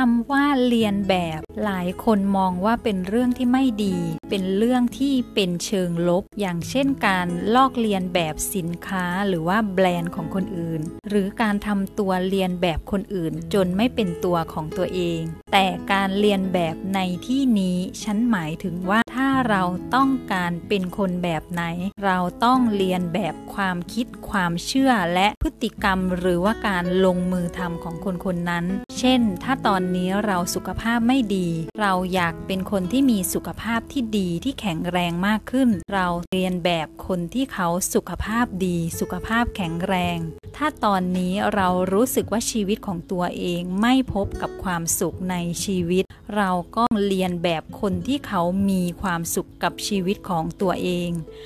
คำว่าเรียนแบบ หลายคนมองว่าเป็นเรื่องที่ไม่ดี เป็นเรื่องที่เป็นเชิงลบ อย่างเช่นการลอกเรียนแบบสินค้าหรือว่าแบรนด์ของคนอื่น หรือการทำตัวเรียนแบบคนอื่น จนไม่เป็นตัวของตัวเอง แต่การเรียนแบบในที่นี้ฉันหมายถึงว่า เราต้องการเป็นคนแบบไหน เราต้องเรียนแบบความคิดความเชื่อและพฤติกรรมหรือว่าการลงมือทำของคนคนนั้น เช่น ถ้าตอนนี้เราสุขภาพไม่ดี เราอยากเป็นคนที่มีสุขภาพที่ดีที่แข็งแรงมากขึ้น เราเรียนแบบคนที่เขาสุขภาพดี สุขภาพแข็งแรง ถ้าตอนนี้เรารู้สึกว่าชีวิตของตัวเองไม่พบกับความสุขในชีวิต เราก็เรียนแบบคนที่เขามีความสุขกับชีวิตของตัวเอง